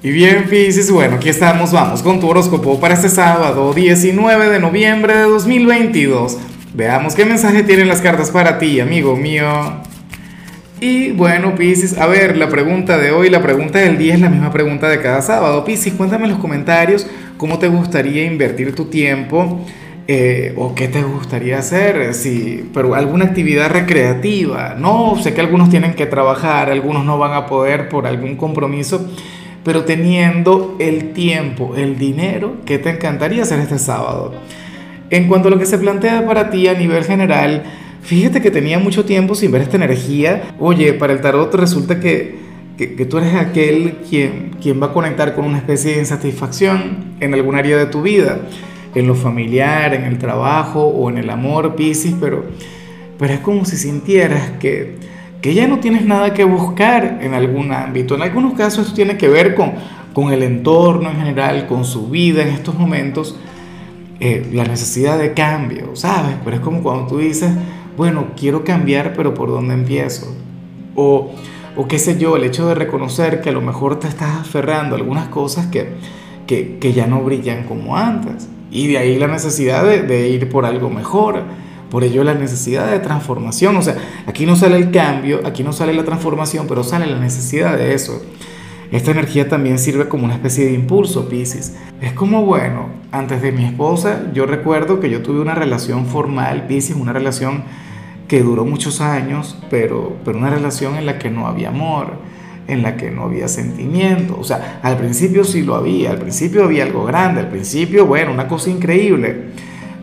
Y bien, Pisces, bueno, aquí estamos, vamos con tu horóscopo para este sábado 19 de noviembre de 2022. Veamos qué mensaje tienen las cartas para ti, amigo mío. Y bueno, Pisces, a ver, la pregunta de hoy, la pregunta del día es la misma pregunta de cada sábado. Pisces, cuéntame en los comentarios cómo te gustaría invertir tu tiempo eh, o qué te gustaría hacer, si, pero alguna actividad recreativa. No, sé que algunos tienen que trabajar, algunos no van a poder por algún compromiso pero teniendo el tiempo, el dinero que te encantaría hacer este sábado. En cuanto a lo que se plantea para ti a nivel general, fíjate que tenía mucho tiempo sin ver esta energía. Oye, para el tarot resulta que, que, que tú eres aquel quien, quien va a conectar con una especie de insatisfacción en algún área de tu vida, en lo familiar, en el trabajo o en el amor, Piscis, pero, pero es como si sintieras que que ya no tienes nada que buscar en algún ámbito. En algunos casos esto tiene que ver con, con el entorno en general, con su vida en estos momentos, eh, la necesidad de cambio, ¿sabes? Pero es como cuando tú dices, bueno, quiero cambiar, pero ¿por dónde empiezo? O, o qué sé yo, el hecho de reconocer que a lo mejor te estás aferrando a algunas cosas que, que, que ya no brillan como antes. Y de ahí la necesidad de, de ir por algo mejor por ello la necesidad de transformación, o sea, aquí no sale el cambio, aquí no sale la transformación, pero sale la necesidad de eso. Esta energía también sirve como una especie de impulso, Pisces. Es como, bueno, antes de mi esposa, yo recuerdo que yo tuve una relación formal, Pisces, una relación que duró muchos años, pero, pero una relación en la que no había amor, en la que no había sentimiento. O sea, al principio sí lo había, al principio había algo grande, al principio, bueno, una cosa increíble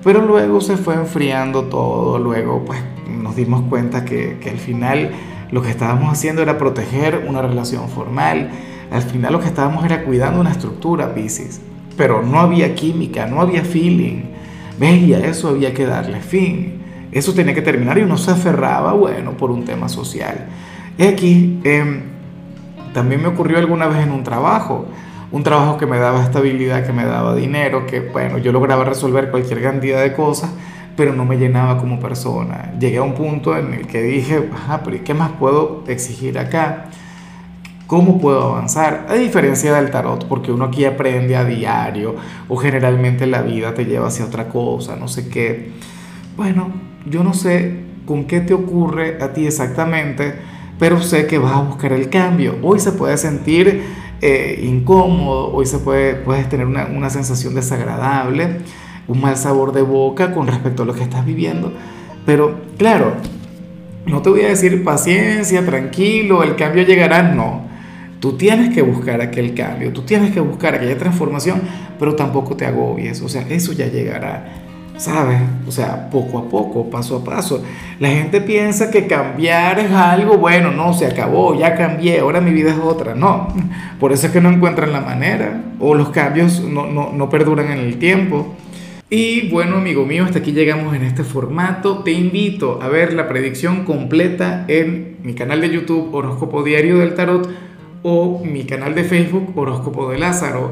pero luego se fue enfriando todo, luego pues nos dimos cuenta que, que al final lo que estábamos haciendo era proteger una relación formal, al final lo que estábamos era cuidando una estructura, Pisces, pero no había química, no había feeling, ¿ves? Y a eso había que darle fin, eso tenía que terminar y uno se aferraba, bueno, por un tema social. Y aquí eh, también me ocurrió alguna vez en un trabajo, un trabajo que me daba estabilidad, que me daba dinero, que bueno, yo lograba resolver cualquier cantidad de cosas, pero no me llenaba como persona. Llegué a un punto en el que dije, ajá, pero ¿qué más puedo exigir acá? ¿Cómo puedo avanzar? A diferencia del tarot, porque uno aquí aprende a diario o generalmente la vida te lleva hacia otra cosa, no sé qué. Bueno, yo no sé con qué te ocurre a ti exactamente, pero sé que vas a buscar el cambio. Hoy se puede sentir eh, incómodo, hoy se puede, puedes tener una, una sensación desagradable, un mal sabor de boca con respecto a lo que estás viviendo. Pero claro, no te voy a decir paciencia, tranquilo, el cambio llegará, no. Tú tienes que buscar aquel cambio, tú tienes que buscar aquella transformación, pero tampoco te agobies, o sea, eso ya llegará. ¿Sabes? O sea, poco a poco, paso a paso. La gente piensa que cambiar es algo, bueno, no, se acabó, ya cambié, ahora mi vida es otra. No, por eso es que no encuentran la manera o los cambios no, no, no perduran en el tiempo. Y bueno, amigo mío, hasta aquí llegamos en este formato. Te invito a ver la predicción completa en mi canal de YouTube Horóscopo Diario del Tarot o mi canal de Facebook Horóscopo de Lázaro.